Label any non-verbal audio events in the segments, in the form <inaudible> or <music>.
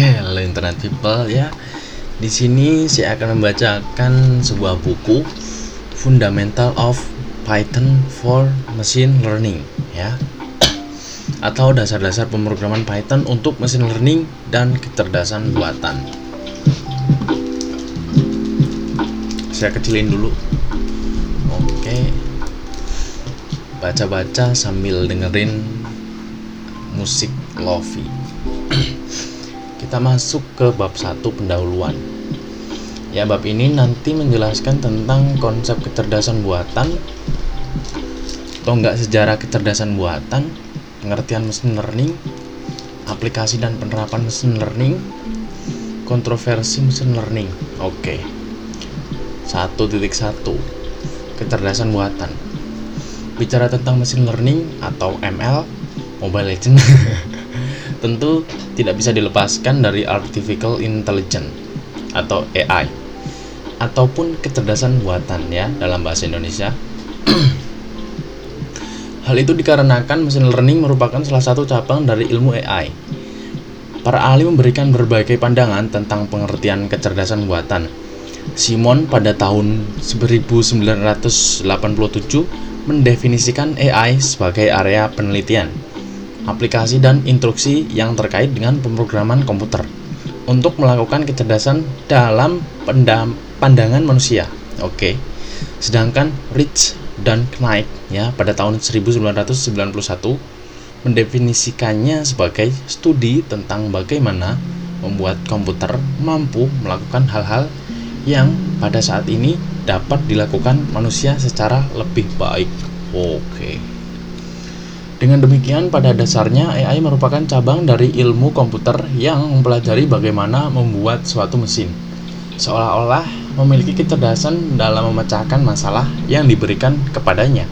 Hello internet people ya. Di sini saya akan membacakan sebuah buku Fundamental of Python for Machine Learning ya. Atau dasar-dasar pemrograman Python untuk machine learning dan kecerdasan buatan. Saya kecilin dulu. Oke. Baca-baca sambil dengerin musik lofi kita masuk ke bab 1 pendahuluan. Ya, bab ini nanti menjelaskan tentang konsep kecerdasan buatan atau enggak sejarah kecerdasan buatan, pengertian machine learning, aplikasi dan penerapan machine learning, kontroversi machine learning. Oke. 1.1 Kecerdasan buatan. Bicara tentang machine learning atau ML, Mobile Legend <laughs> tentu tidak bisa dilepaskan dari artificial intelligence atau AI ataupun kecerdasan buatan ya dalam bahasa Indonesia. <clears throat> Hal itu dikarenakan machine learning merupakan salah satu cabang dari ilmu AI. Para ahli memberikan berbagai pandangan tentang pengertian kecerdasan buatan. Simon pada tahun 1987 mendefinisikan AI sebagai area penelitian aplikasi dan instruksi yang terkait dengan pemrograman komputer untuk melakukan kecerdasan dalam pandangan manusia. Oke. Sedangkan Rich dan Knight ya pada tahun 1991 mendefinisikannya sebagai studi tentang bagaimana membuat komputer mampu melakukan hal-hal yang pada saat ini dapat dilakukan manusia secara lebih baik. Oke. Dengan demikian, pada dasarnya AI merupakan cabang dari ilmu komputer yang mempelajari bagaimana membuat suatu mesin, seolah-olah memiliki kecerdasan dalam memecahkan masalah yang diberikan kepadanya.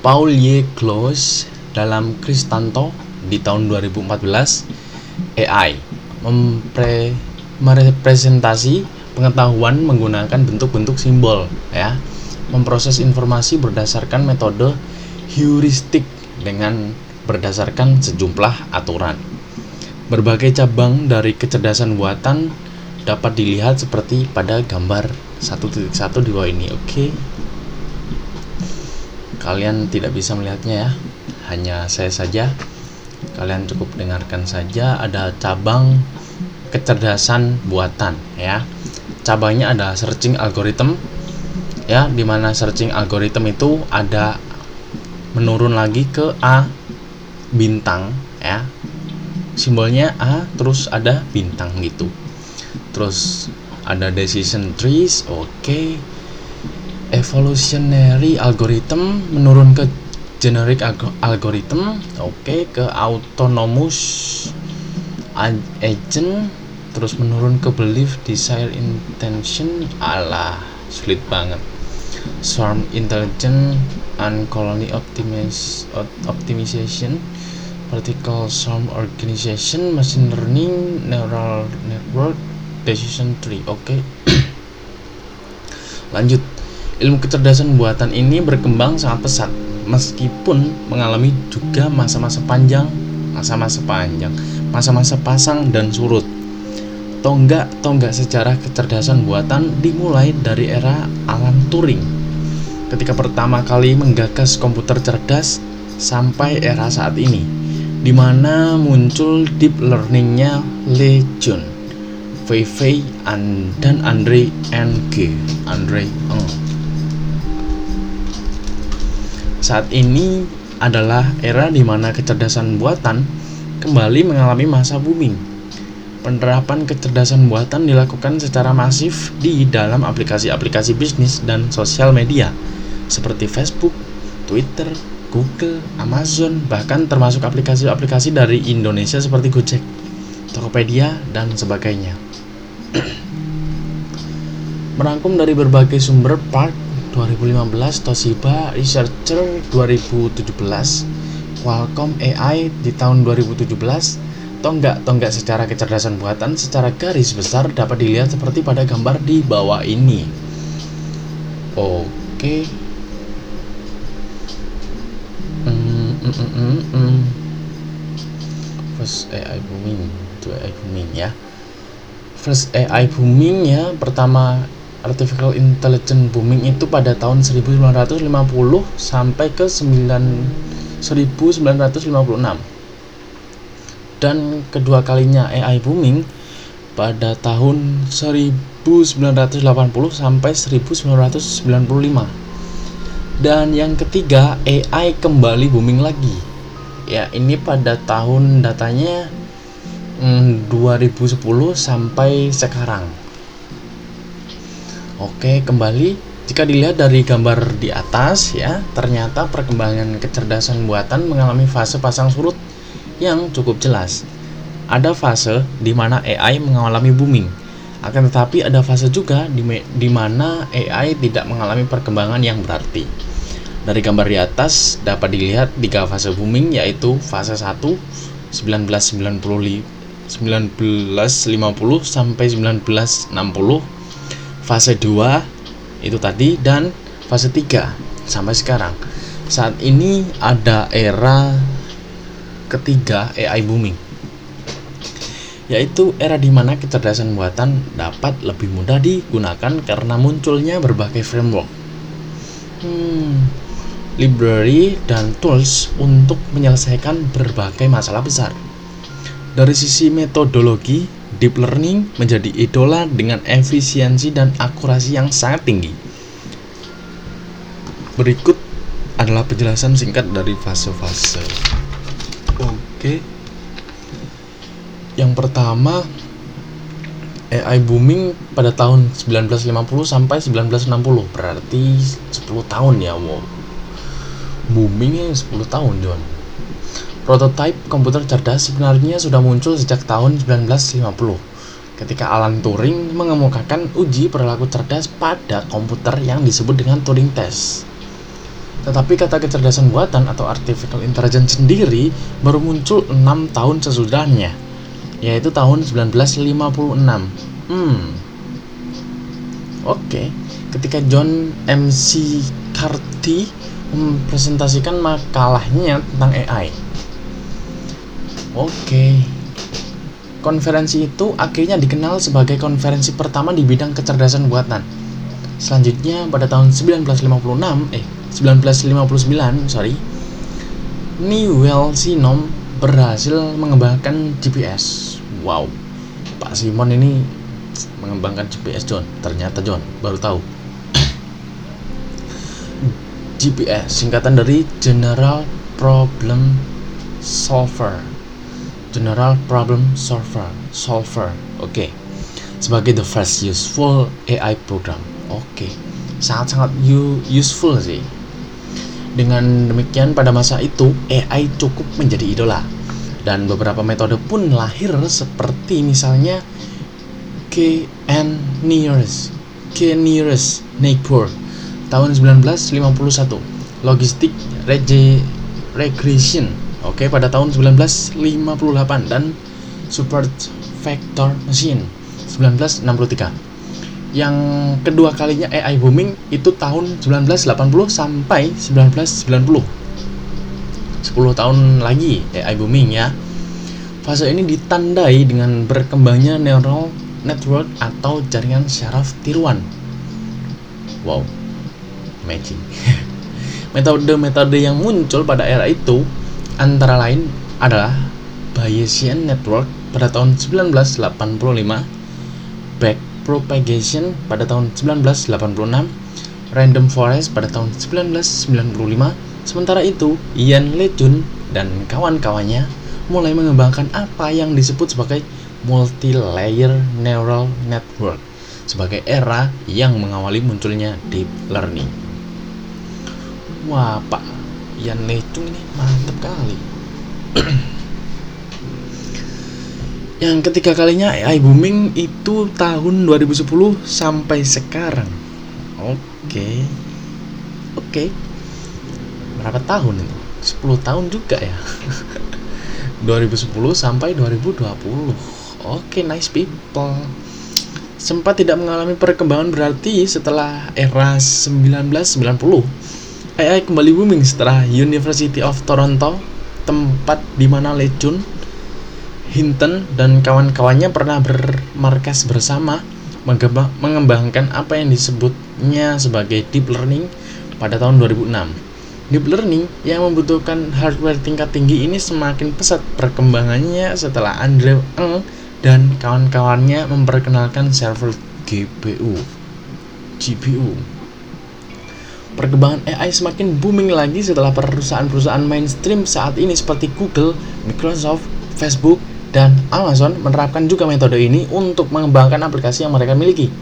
Paul Y. Close dalam Kristanto di tahun 2014, AI mempre merepresentasi pengetahuan menggunakan bentuk-bentuk simbol ya memproses informasi berdasarkan metode heuristik dengan berdasarkan sejumlah aturan. Berbagai cabang dari kecerdasan buatan dapat dilihat seperti pada gambar 1.1 di bawah ini. Oke. Okay. Kalian tidak bisa melihatnya ya. Hanya saya saja. Kalian cukup dengarkan saja ada cabang kecerdasan buatan ya. Cabangnya ada searching algorithm ya di mana searching algorithm itu ada menurun lagi ke A bintang ya simbolnya A terus ada bintang gitu terus ada decision trees oke okay. evolutionary algorithm menurun ke generic algorithm oke okay. ke autonomous agent terus menurun ke belief desire intention alah sulit banget swarm intelligence and colony optimization vertical swarm organization machine learning neural network decision tree. Oke. Okay. <clears throat> lanjut. Ilmu kecerdasan buatan ini berkembang sangat pesat meskipun mengalami juga masa-masa panjang masa-masa panjang masa-masa pasang dan surut. Tonggak tonggak sejarah kecerdasan buatan dimulai dari era Alan Turing ketika pertama kali menggagas komputer cerdas sampai era saat ini, di mana muncul deep learningnya Le Jun, Fei Fei, dan Andre Ng. Andre Ng. Saat ini adalah era di mana kecerdasan buatan kembali mengalami masa booming. Penerapan kecerdasan buatan dilakukan secara masif di dalam aplikasi-aplikasi bisnis dan sosial media seperti Facebook, Twitter, Google, Amazon, bahkan termasuk aplikasi-aplikasi dari Indonesia seperti Gojek, Tokopedia, dan sebagainya. <clears throat> Merangkum dari berbagai sumber Park 2015, Toshiba Researcher 2017, Qualcomm AI di tahun 2017, tonggak-tonggak secara kecerdasan buatan secara garis besar dapat dilihat seperti pada gambar di bawah ini. Oke. Okay. First AI booming itu AI booming ya. First AI booming ya. Pertama artificial intelligence booming itu pada tahun 1950 sampai ke 9 1956 dan kedua kalinya AI booming pada tahun 1980 sampai 1995 dan yang ketiga AI kembali booming lagi ya ini pada tahun datanya hmm, 2010 sampai sekarang Oke, kembali jika dilihat dari gambar di atas ya, ternyata perkembangan kecerdasan buatan mengalami fase pasang surut yang cukup jelas. Ada fase di mana AI mengalami booming. Akan tetapi ada fase juga di, di mana AI tidak mengalami perkembangan yang berarti. Dari gambar di atas dapat dilihat tiga fase booming yaitu fase 1 1990 1950 sampai 1960 fase 2 itu tadi dan fase 3 sampai sekarang. Saat ini ada era ketiga AI booming. Yaitu era di mana kecerdasan buatan dapat lebih mudah digunakan karena munculnya berbagai framework. Hmm, library dan tools untuk menyelesaikan berbagai masalah besar. Dari sisi metodologi, deep learning menjadi idola dengan efisiensi dan akurasi yang sangat tinggi. Berikut adalah penjelasan singkat dari fase-fase. Oke. Yang pertama AI booming pada tahun 1950 sampai 1960 berarti 10 tahun ya wow boomingnya 10 tahun John Prototipe komputer cerdas sebenarnya sudah muncul sejak tahun 1950 ketika Alan Turing mengemukakan uji perilaku cerdas pada komputer yang disebut dengan Turing Test. Tetapi kata kecerdasan buatan atau artificial intelligence sendiri baru muncul 6 tahun sesudahnya, yaitu tahun 1956. Hmm. Oke, ketika John MC Carty mempresentasikan makalahnya tentang AI, Oke. Konferensi itu akhirnya dikenal sebagai konferensi pertama di bidang kecerdasan buatan. Selanjutnya pada tahun 1956, eh 1959, sorry, Newell Sinom berhasil mengembangkan GPS. Wow, Pak Simon ini mengembangkan GPS John. Ternyata John baru tahu. GPS singkatan dari General Problem Solver General Problem Solver Solver oke okay. sebagai the first useful AI program oke okay. sangat-sangat useful sih dengan demikian pada masa itu AI cukup menjadi idola dan beberapa metode pun lahir seperti misalnya KN Nearest K Nearest Neighbor tahun 1951 Logistic Regression Oke, pada tahun 1958 dan Support Vector Machine 1963. Yang kedua kalinya AI booming itu tahun 1980 sampai 1990. 10 tahun lagi AI booming ya. Fase ini ditandai dengan berkembangnya neural network atau jaringan syaraf tiruan. Wow, matching. <laughs> Metode-metode yang muncul pada era itu antara lain adalah Bayesian Network pada tahun 1985, Backpropagation pada tahun 1986, Random Forest pada tahun 1995. Sementara itu, Ian LeJun dan kawan-kawannya mulai mengembangkan apa yang disebut sebagai multi-layer neural network sebagai era yang mengawali munculnya deep learning. Wah, Pak. Ian Lecung ini mantep kali. Yang ketiga kalinya AI booming itu tahun 2010 sampai sekarang. Oke. Okay. oke. Okay. berapa tahun itu? 10 tahun juga ya? <laughs> 2010 sampai 2020 oke okay, nice people. Sempat tidak mengalami perkembangan berarti setelah era 1990 AI kembali booming setelah University of Toronto, tempat di mana Lechun Hinton dan kawan-kawannya pernah bermarkas bersama mengembangkan apa yang disebutnya sebagai deep learning pada tahun 2006. Deep learning yang membutuhkan hardware tingkat tinggi ini semakin pesat perkembangannya setelah Andrew Ng dan kawan-kawannya memperkenalkan server GPU. GPU. Perkembangan AI semakin booming lagi setelah perusahaan-perusahaan mainstream saat ini seperti Google, Microsoft, Facebook, dan Amazon menerapkan juga metode ini untuk mengembangkan aplikasi yang mereka miliki.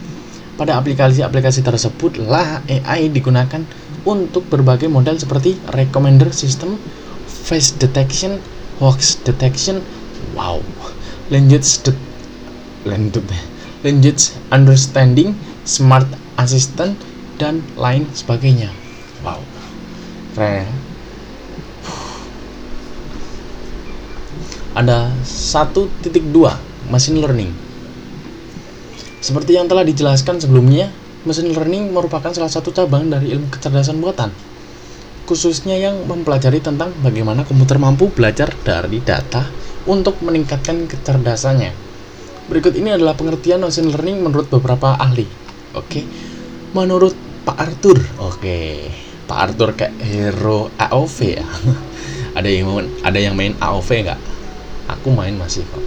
Pada aplikasi-aplikasi tersebut lah AI digunakan untuk berbagai model seperti recommender system, face detection, hoax detection, wow, language de language understanding, smart assistant, dan lain sebagainya. Wow, keren ya? ada 1.2 machine learning. Seperti yang telah dijelaskan sebelumnya, machine learning merupakan salah satu cabang dari ilmu kecerdasan buatan, khususnya yang mempelajari tentang bagaimana komputer mampu belajar dari data untuk meningkatkan kecerdasannya. Berikut ini adalah pengertian machine learning menurut beberapa ahli. Oke. Menurut Pak Arthur. Oke. Pak Arthur kayak hero AOV ya. <laughs> ada yang ada yang main AOV nggak? aku main masih kok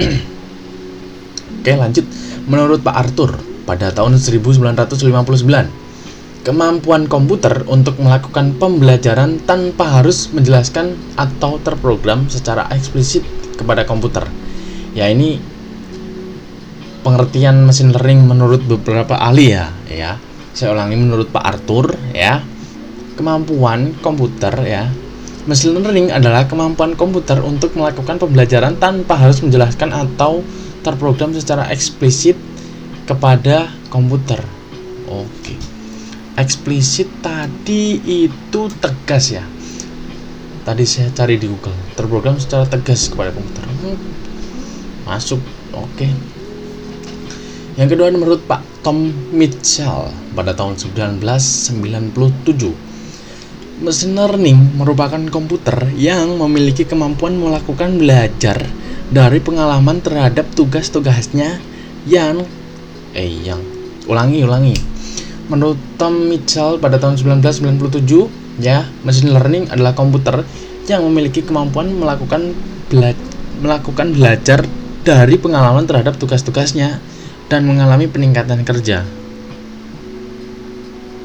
<clears throat> oke lanjut menurut Pak Arthur pada tahun 1959 kemampuan komputer untuk melakukan pembelajaran tanpa harus menjelaskan atau terprogram secara eksplisit kepada komputer ya ini pengertian mesin learning menurut beberapa ahli ya ya saya ulangi menurut Pak Arthur ya kemampuan komputer ya Machine learning adalah kemampuan komputer untuk melakukan pembelajaran tanpa harus menjelaskan atau terprogram secara eksplisit kepada komputer. Oke. Eksplisit tadi itu tegas ya. Tadi saya cari di Google, terprogram secara tegas kepada komputer. Hmm. Masuk. Oke. Yang kedua menurut Pak Tom Mitchell pada tahun 1997 Mesin learning merupakan komputer yang memiliki kemampuan melakukan belajar dari pengalaman terhadap tugas-tugasnya yang eh yang ulangi ulangi. Menurut Tom Mitchell pada tahun 1997, ya, mesin learning adalah komputer yang memiliki kemampuan melakukan bela melakukan belajar dari pengalaman terhadap tugas-tugasnya dan mengalami peningkatan kerja.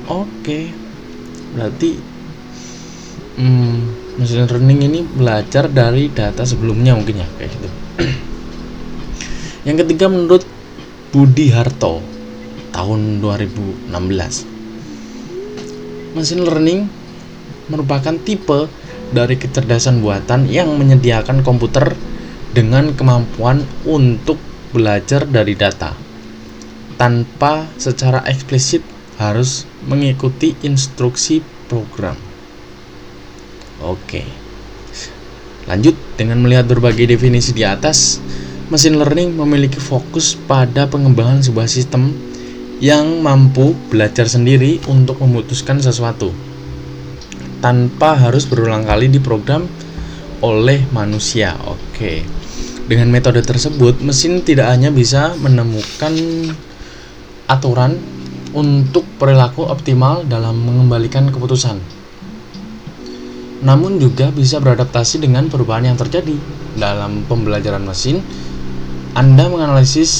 Oke. Berarti hmm, machine learning ini belajar dari data sebelumnya mungkin ya kayak gitu <clears throat> yang ketiga menurut Budi Harto tahun 2016 machine learning merupakan tipe dari kecerdasan buatan yang menyediakan komputer dengan kemampuan untuk belajar dari data tanpa secara eksplisit harus mengikuti instruksi program. Oke. Lanjut dengan melihat berbagai definisi di atas, mesin learning memiliki fokus pada pengembangan sebuah sistem yang mampu belajar sendiri untuk memutuskan sesuatu tanpa harus berulang kali diprogram oleh manusia. Oke. Dengan metode tersebut, mesin tidak hanya bisa menemukan aturan untuk perilaku optimal dalam mengembalikan keputusan, namun juga bisa beradaptasi dengan perubahan yang terjadi dalam pembelajaran mesin. Anda menganalisis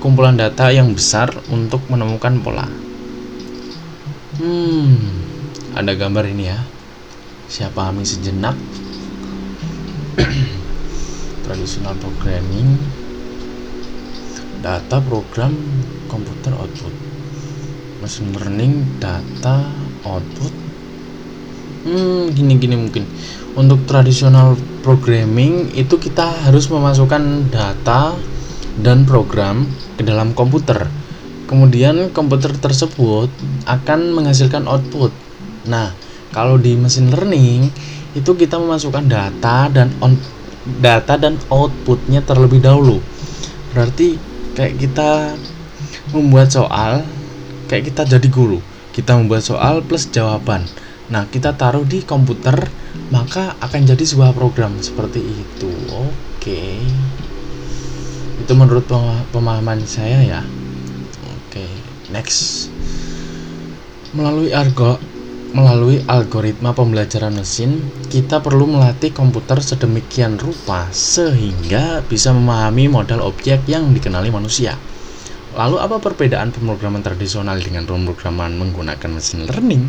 kumpulan data yang besar untuk menemukan pola. Hmm, ada gambar ini ya. Saya pahami sejenak. <clears throat> Traditional programming, data program komputer output, machine learning data output. Hmm gini gini mungkin. Untuk tradisional programming itu kita harus memasukkan data dan program ke dalam komputer. Kemudian komputer tersebut akan menghasilkan output. Nah kalau di mesin learning itu kita memasukkan data dan on data dan outputnya terlebih dahulu. Berarti kayak kita membuat soal kayak kita jadi guru kita membuat soal plus jawaban Nah, kita taruh di komputer, maka akan jadi sebuah program seperti itu. Oke. Itu menurut pemahaman saya ya. Oke, next. Melalui argo melalui algoritma pembelajaran mesin, kita perlu melatih komputer sedemikian rupa sehingga bisa memahami model objek yang dikenali manusia. Lalu apa perbedaan pemrograman tradisional dengan pemrograman menggunakan mesin learning?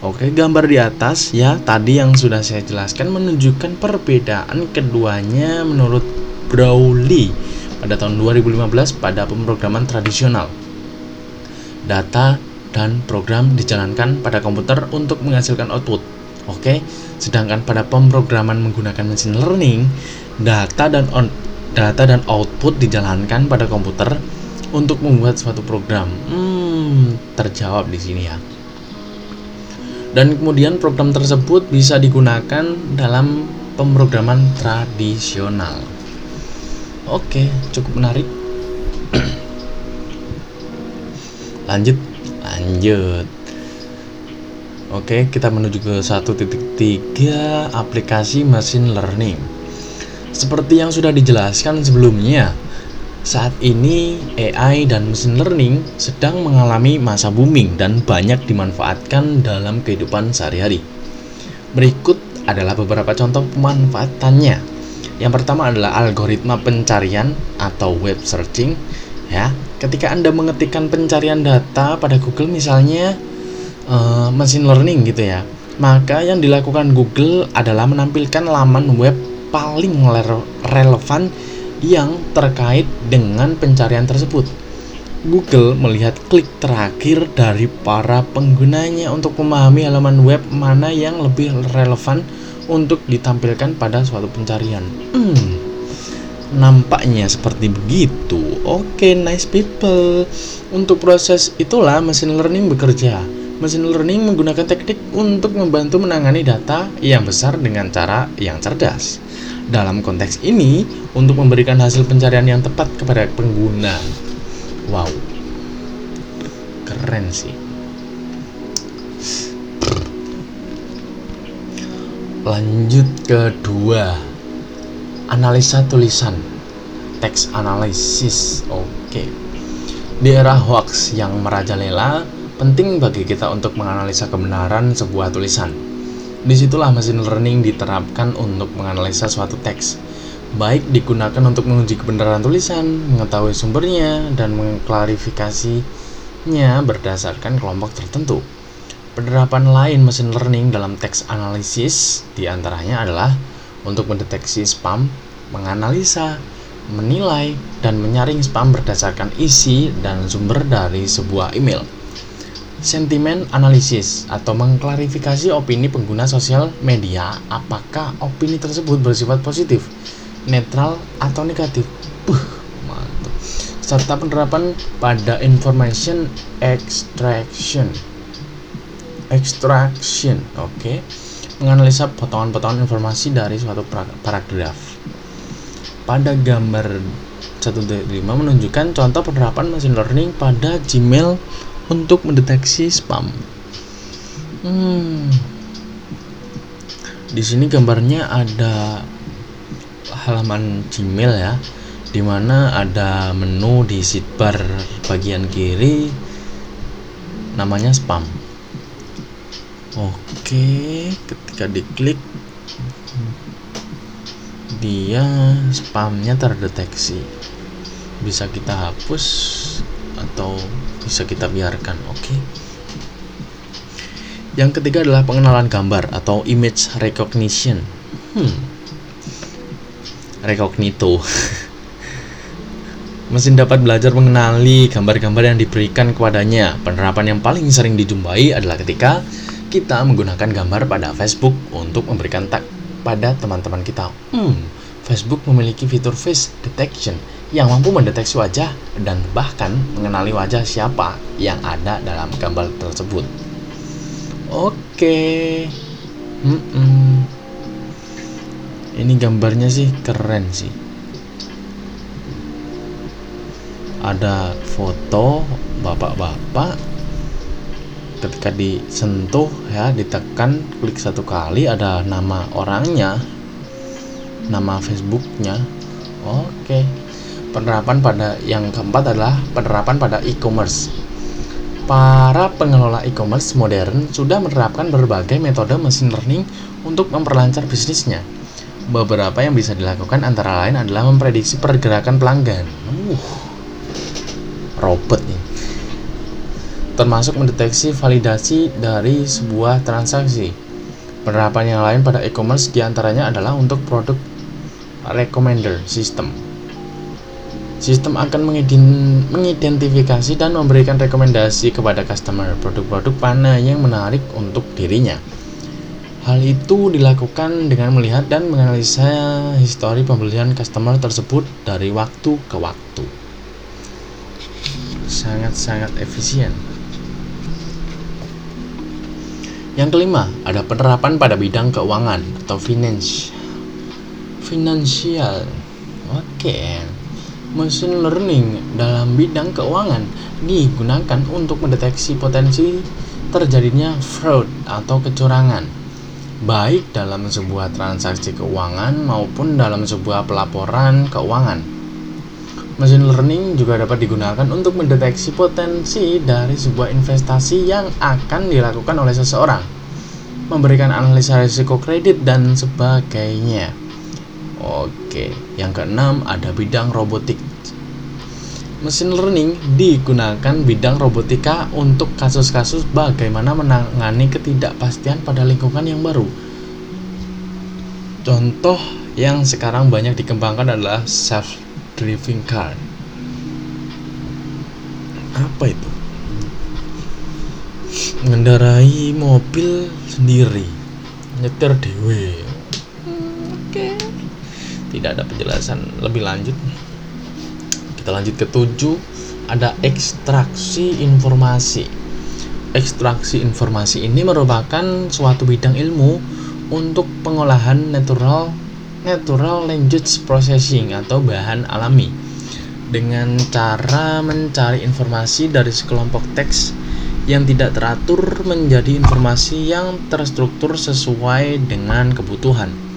Oke, gambar di atas ya tadi yang sudah saya jelaskan menunjukkan perbedaan keduanya menurut Browley pada tahun 2015 pada pemrograman tradisional. Data dan program dijalankan pada komputer untuk menghasilkan output. Oke, sedangkan pada pemrograman menggunakan mesin learning, data dan on, data dan output dijalankan pada komputer untuk membuat suatu program. Hmm, terjawab di sini ya dan kemudian program tersebut bisa digunakan dalam pemrograman tradisional. Oke, cukup menarik. <clears throat> lanjut, lanjut. Oke, kita menuju ke 1.3 aplikasi machine learning. Seperti yang sudah dijelaskan sebelumnya, saat ini AI dan mesin learning sedang mengalami masa booming dan banyak dimanfaatkan dalam kehidupan sehari-hari. Berikut adalah beberapa contoh pemanfaatannya. Yang pertama adalah algoritma pencarian atau web searching. Ya, ketika Anda mengetikkan pencarian data pada Google misalnya uh, mesin learning gitu ya, maka yang dilakukan Google adalah menampilkan laman web paling relevan yang terkait dengan pencarian tersebut. Google melihat klik terakhir dari para penggunanya untuk memahami halaman web mana yang lebih relevan untuk ditampilkan pada suatu pencarian. Hmm, nampaknya seperti begitu. Oke, okay, nice people. Untuk proses itulah mesin learning bekerja. Mesin learning menggunakan teknik untuk membantu menangani data yang besar dengan cara yang cerdas. Dalam konteks ini, untuk memberikan hasil pencarian yang tepat kepada pengguna. Wow, keren sih. Lanjut kedua, analisa tulisan, teks analisis. Oke, di era hoax yang merajalela, penting bagi kita untuk menganalisa kebenaran sebuah tulisan Di situlah mesin learning diterapkan untuk menganalisa suatu teks, baik digunakan untuk menguji kebenaran tulisan, mengetahui sumbernya, dan mengklarifikasinya berdasarkan kelompok tertentu. Penerapan lain mesin learning dalam teks analisis di antaranya adalah untuk mendeteksi spam, menganalisa, menilai, dan menyaring spam berdasarkan isi dan sumber dari sebuah email sentimen analisis atau mengklarifikasi opini pengguna sosial media apakah opini tersebut bersifat positif, netral atau negatif. Buh, mantap. Serta penerapan pada information extraction. Extraction, oke. Okay. Menganalisa potongan-potongan informasi dari suatu paragraf. Pada gambar 1.5 menunjukkan contoh penerapan machine learning pada Gmail untuk mendeteksi spam. Hmm. Di sini gambarnya ada halaman Gmail ya, di mana ada menu di sidebar bagian kiri namanya spam. Oke, ketika diklik dia spamnya terdeteksi. Bisa kita hapus atau bisa kita biarkan oke. Okay? yang ketiga adalah pengenalan gambar atau image recognition. Hmm. recognito. <laughs> Mesin dapat belajar mengenali gambar-gambar yang diberikan kepadanya. Penerapan yang paling sering dijumpai adalah ketika kita menggunakan gambar pada Facebook untuk memberikan tag pada teman-teman kita. Hmm Facebook memiliki fitur face detection yang mampu mendeteksi wajah dan bahkan mengenali wajah siapa yang ada dalam gambar tersebut. Oke, mm -mm. ini gambarnya sih keren sih. Ada foto bapak-bapak ketika disentuh ya ditekan klik satu kali ada nama orangnya nama Facebooknya. Oke. Penerapan pada yang keempat adalah penerapan pada e-commerce. Para pengelola e-commerce modern sudah menerapkan berbagai metode machine learning untuk memperlancar bisnisnya. Beberapa yang bisa dilakukan antara lain adalah memprediksi pergerakan pelanggan. Uh, robot nih. Termasuk mendeteksi validasi dari sebuah transaksi. Penerapan yang lain pada e-commerce di antaranya adalah untuk produk recommender system. Sistem akan mengidentifikasi dan memberikan rekomendasi kepada customer produk-produk mana yang menarik untuk dirinya. Hal itu dilakukan dengan melihat dan menganalisa histori pembelian customer tersebut dari waktu ke waktu. Sangat-sangat efisien. Yang kelima, ada penerapan pada bidang keuangan atau finance. Finansial. Oke. Machine learning dalam bidang keuangan digunakan untuk mendeteksi potensi terjadinya fraud atau kecurangan baik dalam sebuah transaksi keuangan maupun dalam sebuah pelaporan keuangan. Machine learning juga dapat digunakan untuk mendeteksi potensi dari sebuah investasi yang akan dilakukan oleh seseorang, memberikan analisa risiko kredit, dan sebagainya. Oke, yang keenam ada bidang robotik. Machine learning digunakan bidang robotika untuk kasus-kasus bagaimana menangani ketidakpastian pada lingkungan yang baru. Contoh yang sekarang banyak dikembangkan adalah self driving car apa itu mengendarai mobil sendiri nyetir dewe tidak ada penjelasan lebih lanjut. Kita lanjut ke tujuh. Ada ekstraksi informasi. Ekstraksi informasi ini merupakan suatu bidang ilmu untuk pengolahan natural natural language processing atau bahan alami. Dengan cara mencari informasi dari sekelompok teks yang tidak teratur menjadi informasi yang terstruktur sesuai dengan kebutuhan.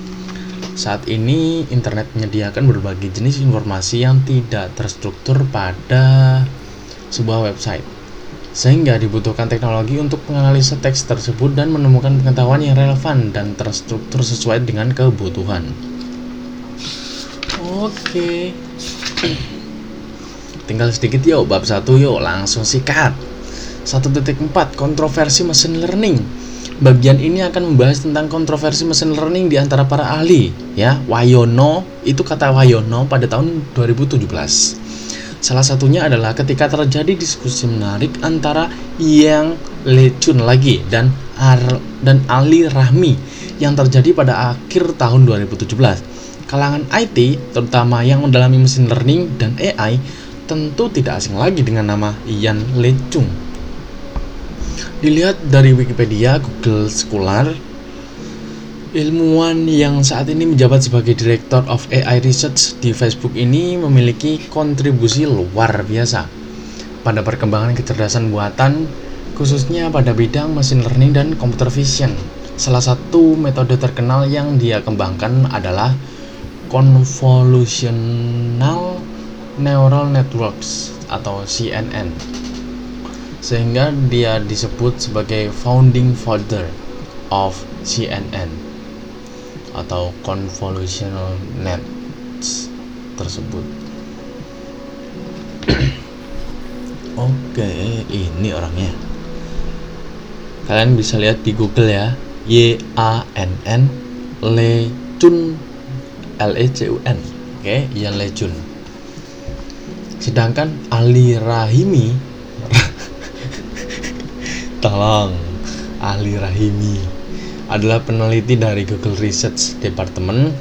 Saat ini, internet menyediakan berbagai jenis informasi yang tidak terstruktur pada sebuah website, sehingga dibutuhkan teknologi untuk menganalisa teks tersebut dan menemukan pengetahuan yang relevan dan terstruktur sesuai dengan kebutuhan. Oke. <clears throat> Tinggal sedikit yuk bab satu yuk langsung sikat. 1.4 kontroversi mesin learning. Bagian ini akan membahas tentang kontroversi mesin learning di antara para ahli ya. Wayono itu kata Wayono pada tahun 2017. Salah satunya adalah ketika terjadi diskusi menarik antara Yang Lechun lagi dan Ar dan Ali Rahmi yang terjadi pada akhir tahun 2017 kalangan IT, terutama yang mendalami mesin learning dan AI, tentu tidak asing lagi dengan nama Ian Lechung. Dilihat dari Wikipedia, Google Scholar, ilmuwan yang saat ini menjabat sebagai Director of AI Research di Facebook ini memiliki kontribusi luar biasa pada perkembangan kecerdasan buatan, khususnya pada bidang mesin learning dan computer vision. Salah satu metode terkenal yang dia kembangkan adalah Convolutional Neural Networks atau CNN sehingga dia disebut sebagai founding father of CNN atau convolutional nets tersebut. <clears throat> Oke, ini orangnya. Kalian bisa lihat di Google ya. Y A N N Le Chun L E C U N oke okay, Lejun sedangkan Ali Rahimi tolong Ali Rahimi adalah peneliti dari Google Research Department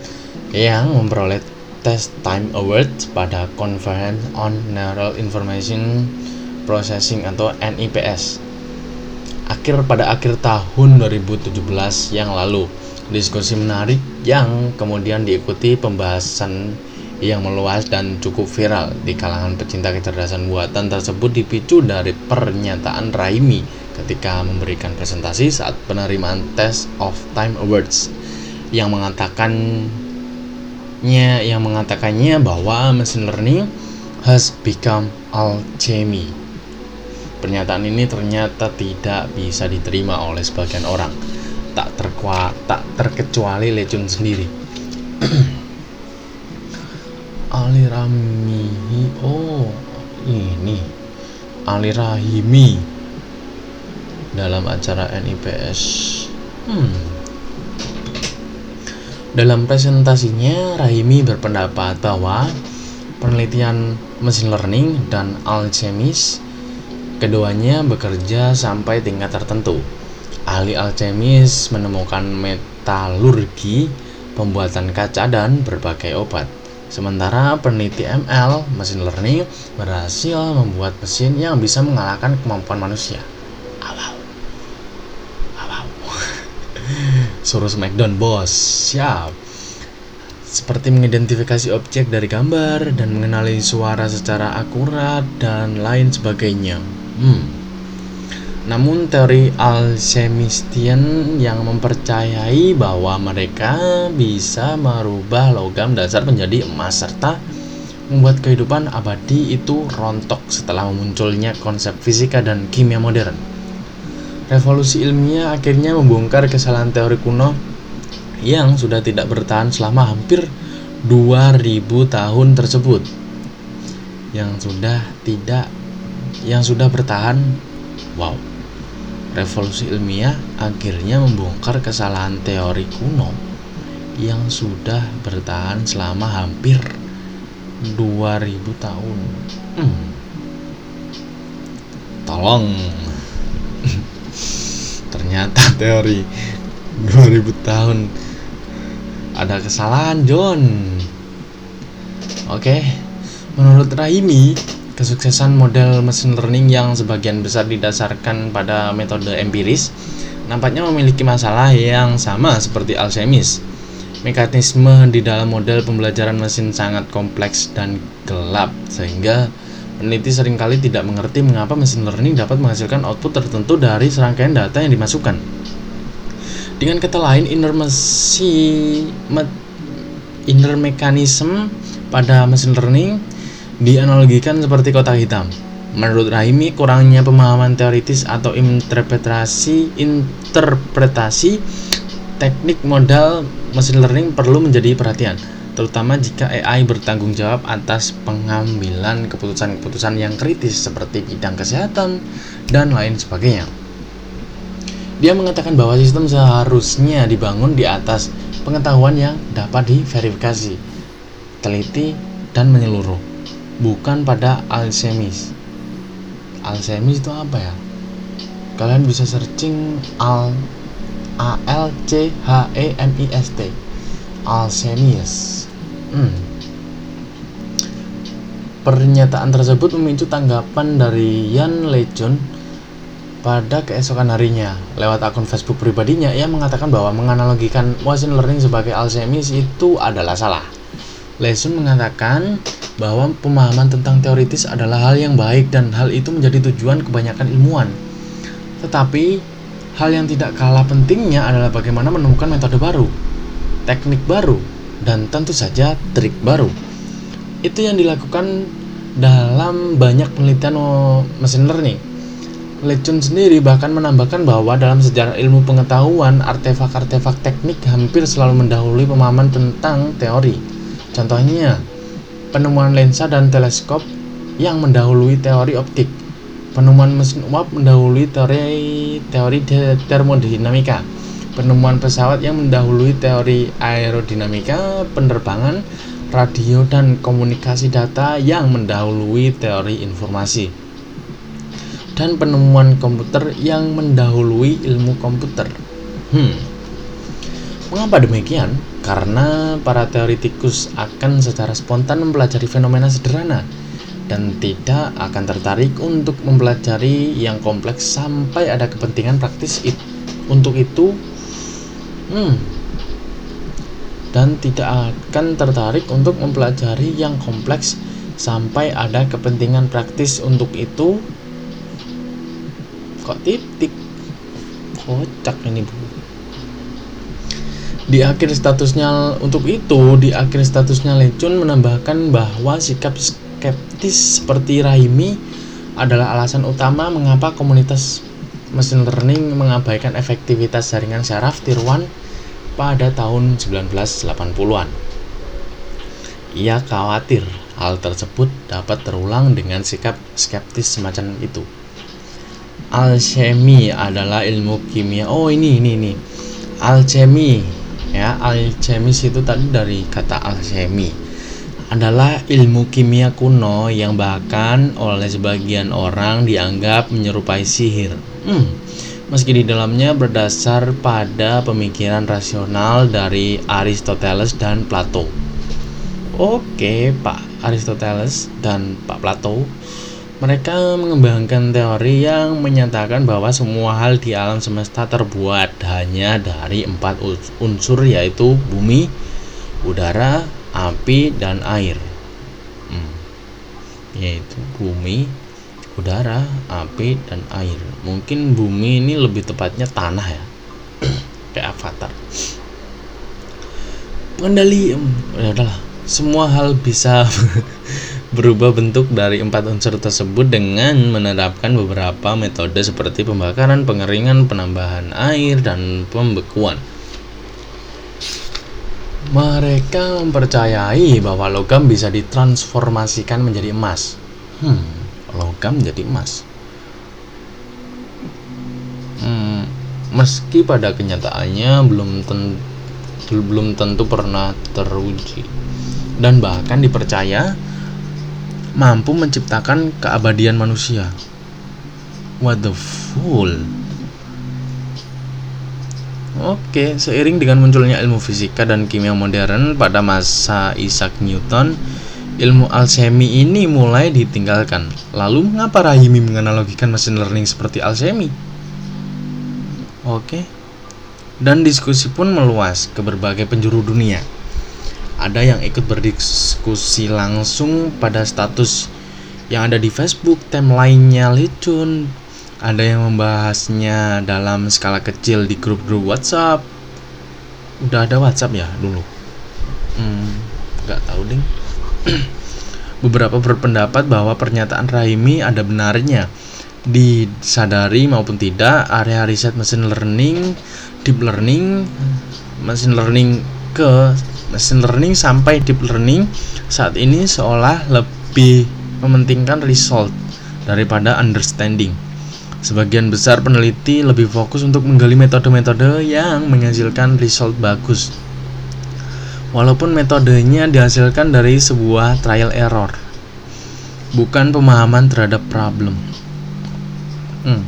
yang memperoleh Test Time Award pada Conference on Neural Information Processing atau NIPS akhir pada akhir tahun 2017 yang lalu diskusi menarik yang kemudian diikuti pembahasan yang meluas dan cukup viral di kalangan pecinta kecerdasan buatan tersebut dipicu dari pernyataan Raimi ketika memberikan presentasi saat penerimaan Test of Time Awards yang mengatakannya yang mengatakannya bahwa machine learning has become alchemy. Pernyataan ini ternyata tidak bisa diterima oleh sebagian orang, tak terkua, tak terkecuali Lecun sendiri. <clears throat> Ali Ramihi, oh ini Ali Rahimi dalam acara NIPS. Hmm. Dalam presentasinya, Rahimi berpendapat bahwa penelitian mesin learning dan alchemis keduanya bekerja sampai tingkat tertentu. Ahli alchemis menemukan metalurgi, pembuatan kaca dan berbagai obat. Sementara peneliti ML, mesin learning, berhasil membuat mesin yang bisa mengalahkan kemampuan manusia. Awal. Suruh smackdown bos. Siap. Seperti mengidentifikasi objek dari gambar dan mengenali suara secara akurat dan lain sebagainya. Hmm. Namun teori alchemistian yang mempercayai bahwa mereka bisa merubah logam dasar menjadi emas serta membuat kehidupan abadi itu rontok setelah munculnya konsep fisika dan kimia modern. Revolusi ilmiah akhirnya membongkar kesalahan teori kuno yang sudah tidak bertahan selama hampir 2000 tahun tersebut. Yang sudah tidak yang sudah bertahan wow revolusi ilmiah akhirnya membongkar kesalahan teori kuno yang sudah bertahan selama hampir 2000 tahun. Hmm. Tolong. <laughs> Ternyata <laughs> teori 2000 tahun ada kesalahan, John. Oke. Menurut Raimi, Kesuksesan model mesin learning yang sebagian besar didasarkan pada metode empiris nampaknya memiliki masalah yang sama seperti Alzheimer's. Mekanisme di dalam model pembelajaran mesin sangat kompleks dan gelap sehingga peneliti sering kali tidak mengerti mengapa mesin learning dapat menghasilkan output tertentu dari serangkaian data yang dimasukkan. Dengan kata lain, inner, mesi, inner mechanism pada mesin learning dianalogikan seperti kotak hitam. Menurut Raimi, kurangnya pemahaman teoritis atau interpretasi interpretasi teknik modal mesin learning perlu menjadi perhatian, terutama jika AI bertanggung jawab atas pengambilan keputusan-keputusan yang kritis seperti bidang kesehatan dan lain sebagainya. Dia mengatakan bahwa sistem seharusnya dibangun di atas pengetahuan yang dapat diverifikasi, teliti, dan menyeluruh bukan pada Alzheimer's. Alzheimer's itu apa ya? Kalian bisa searching al A L C H E M I S T. Alzheimer's. Hmm. Pernyataan tersebut memicu tanggapan dari Yan Lejun pada keesokan harinya. Lewat akun Facebook pribadinya, ia mengatakan bahwa menganalogikan machine learning sebagai Alzheimer's itu adalah salah. Lesun mengatakan bahwa pemahaman tentang teoritis adalah hal yang baik dan hal itu menjadi tujuan kebanyakan ilmuwan. Tetapi, hal yang tidak kalah pentingnya adalah bagaimana menemukan metode baru, teknik baru, dan tentu saja trik baru. Itu yang dilakukan dalam banyak penelitian mesin learning. Lecun sendiri bahkan menambahkan bahwa dalam sejarah ilmu pengetahuan, artefak-artefak teknik hampir selalu mendahului pemahaman tentang teori. Contohnya, penemuan lensa dan teleskop yang mendahului teori optik. Penemuan mesin uap mendahului teori teori termodinamika. Penemuan pesawat yang mendahului teori aerodinamika, penerbangan, radio dan komunikasi data yang mendahului teori informasi. Dan penemuan komputer yang mendahului ilmu komputer. Hmm. Mengapa demikian? karena para teoritikus akan secara spontan mempelajari fenomena sederhana dan tidak akan tertarik untuk mempelajari yang kompleks sampai ada kepentingan praktis it. untuk itu hmm, dan tidak akan tertarik untuk mempelajari yang kompleks sampai ada kepentingan praktis untuk itu. Kok titik? Kocak ini bu. Di akhir statusnya untuk itu di akhir statusnya Lecun menambahkan bahwa sikap skeptis seperti Rahimi adalah alasan utama mengapa komunitas mesin learning mengabaikan efektivitas jaringan syaraf tier 1 pada tahun 1980-an. Ia khawatir hal tersebut dapat terulang dengan sikap skeptis semacam itu. Alchemy adalah ilmu kimia. Oh, ini ini ini. Alchemy ya, alchemis itu tadi dari kata alchemy adalah ilmu kimia kuno yang bahkan oleh sebagian orang dianggap menyerupai sihir. Hmm, meski di dalamnya berdasar pada pemikiran rasional dari Aristoteles dan Plato. Oke, Pak Aristoteles dan Pak Plato, mereka mengembangkan teori yang menyatakan bahwa semua hal di alam semesta terbuat hanya dari empat unsur yaitu bumi, udara, api dan air. Hmm. yaitu bumi udara api dan air. Mungkin bumi ini lebih tepatnya tanah ya. <clears throat> Kayak avatar. Mengendali hmm, ya udahlah. Semua hal bisa <laughs> berubah bentuk dari empat unsur tersebut dengan menerapkan beberapa metode seperti pembakaran, pengeringan, penambahan air, dan pembekuan. Mereka mempercayai bahwa logam bisa ditransformasikan menjadi emas. Hmm, logam menjadi emas. Hmm, meski pada kenyataannya belum tentu belum tentu pernah teruji dan bahkan dipercaya mampu menciptakan keabadian manusia. What the fool? Oke, seiring dengan munculnya ilmu fisika dan kimia modern pada masa Isaac Newton, ilmu alchemy ini mulai ditinggalkan. Lalu mengapa Rahimi menganalogikan mesin learning seperti alchemy? Oke. Dan diskusi pun meluas ke berbagai penjuru dunia. Ada yang ikut berdiskusi langsung pada status yang ada di Facebook, timeline-nya Licun, ada yang membahasnya dalam skala kecil di grup-grup WhatsApp. Udah ada WhatsApp ya dulu? Hmm, nggak tahu ding. <clears throat> Beberapa berpendapat bahwa pernyataan Raimi ada benarnya. Disadari maupun tidak area riset mesin learning deep learning mesin learning ke mesin learning sampai deep learning saat ini seolah lebih mementingkan result daripada understanding Sebagian besar peneliti lebih fokus untuk menggali metode-metode yang menghasilkan result bagus. Walaupun metodenya dihasilkan dari sebuah trial error, bukan pemahaman terhadap problem. Hmm.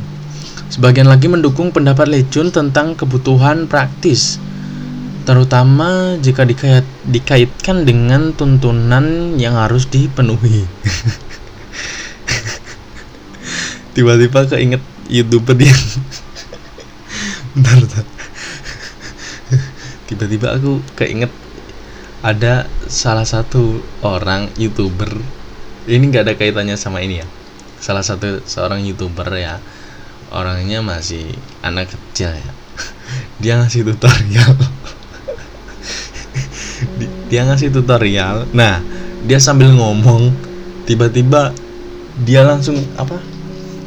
Sebagian lagi mendukung pendapat Lecun tentang kebutuhan praktis, terutama jika dikait, dikaitkan dengan tuntunan yang harus dipenuhi. <laughs> tiba-tiba keinget youtuber yang bentar, bentar. tiba-tiba aku keinget ada salah satu orang youtuber. Ini nggak ada kaitannya sama ini ya. Salah satu seorang youtuber ya. Orangnya masih anak kecil ya. Dia ngasih tutorial. Dia ngasih tutorial. Nah dia sambil ngomong tiba-tiba dia langsung apa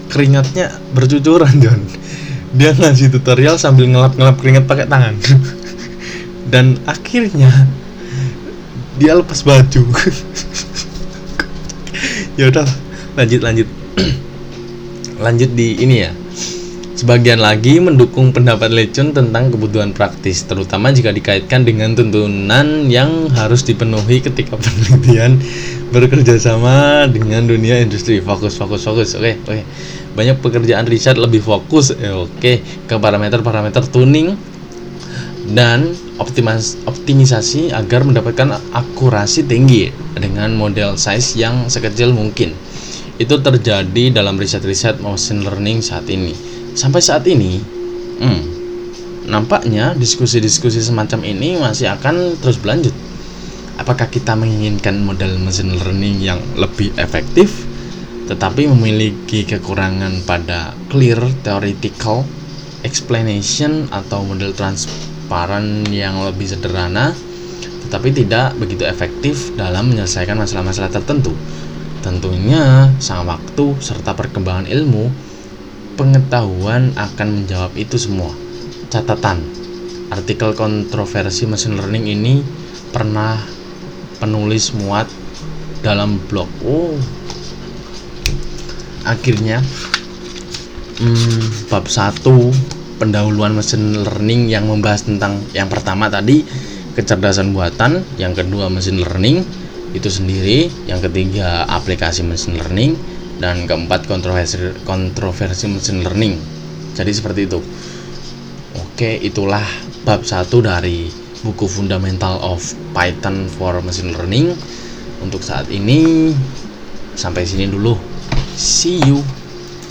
keringatnya bercucuran John. Dia ngasih tutorial sambil ngelap-ngelap keringat pakai tangan. <laughs> Dan akhirnya dia lepas baju. <laughs> Ya udah lanjut lanjut. <clears throat> Lanjut di ini ya. Sebagian lagi mendukung pendapat Lecun tentang kebutuhan praktis, terutama jika dikaitkan dengan tuntunan yang harus dipenuhi ketika <laughs> penelitian bekerja sama dengan dunia industri. Fokus, fokus, fokus. Oke, oke banyak pekerjaan riset lebih fokus eh, oke okay, ke parameter-parameter tuning dan optimas, optimisasi agar mendapatkan akurasi tinggi dengan model size yang sekecil mungkin. Itu terjadi dalam riset-riset machine learning saat ini. Sampai saat ini, hmm, nampaknya diskusi-diskusi semacam ini masih akan terus berlanjut. Apakah kita menginginkan model machine learning yang lebih efektif tetapi memiliki kekurangan pada clear theoretical explanation atau model transparan yang lebih sederhana tetapi tidak begitu efektif dalam menyelesaikan masalah-masalah tertentu. Tentunya, sang waktu serta perkembangan ilmu pengetahuan akan menjawab itu semua. Catatan, artikel kontroversi machine learning ini pernah penulis muat dalam blog. Oh, akhirnya hmm, bab 1 pendahuluan mesin learning yang membahas tentang yang pertama tadi kecerdasan buatan, yang kedua mesin learning itu sendiri, yang ketiga aplikasi mesin learning, dan keempat kontroversi kontroversi mesin learning. Jadi seperti itu. Oke, itulah bab satu dari buku Fundamental of Python for Machine Learning. Untuk saat ini sampai sini dulu. See you.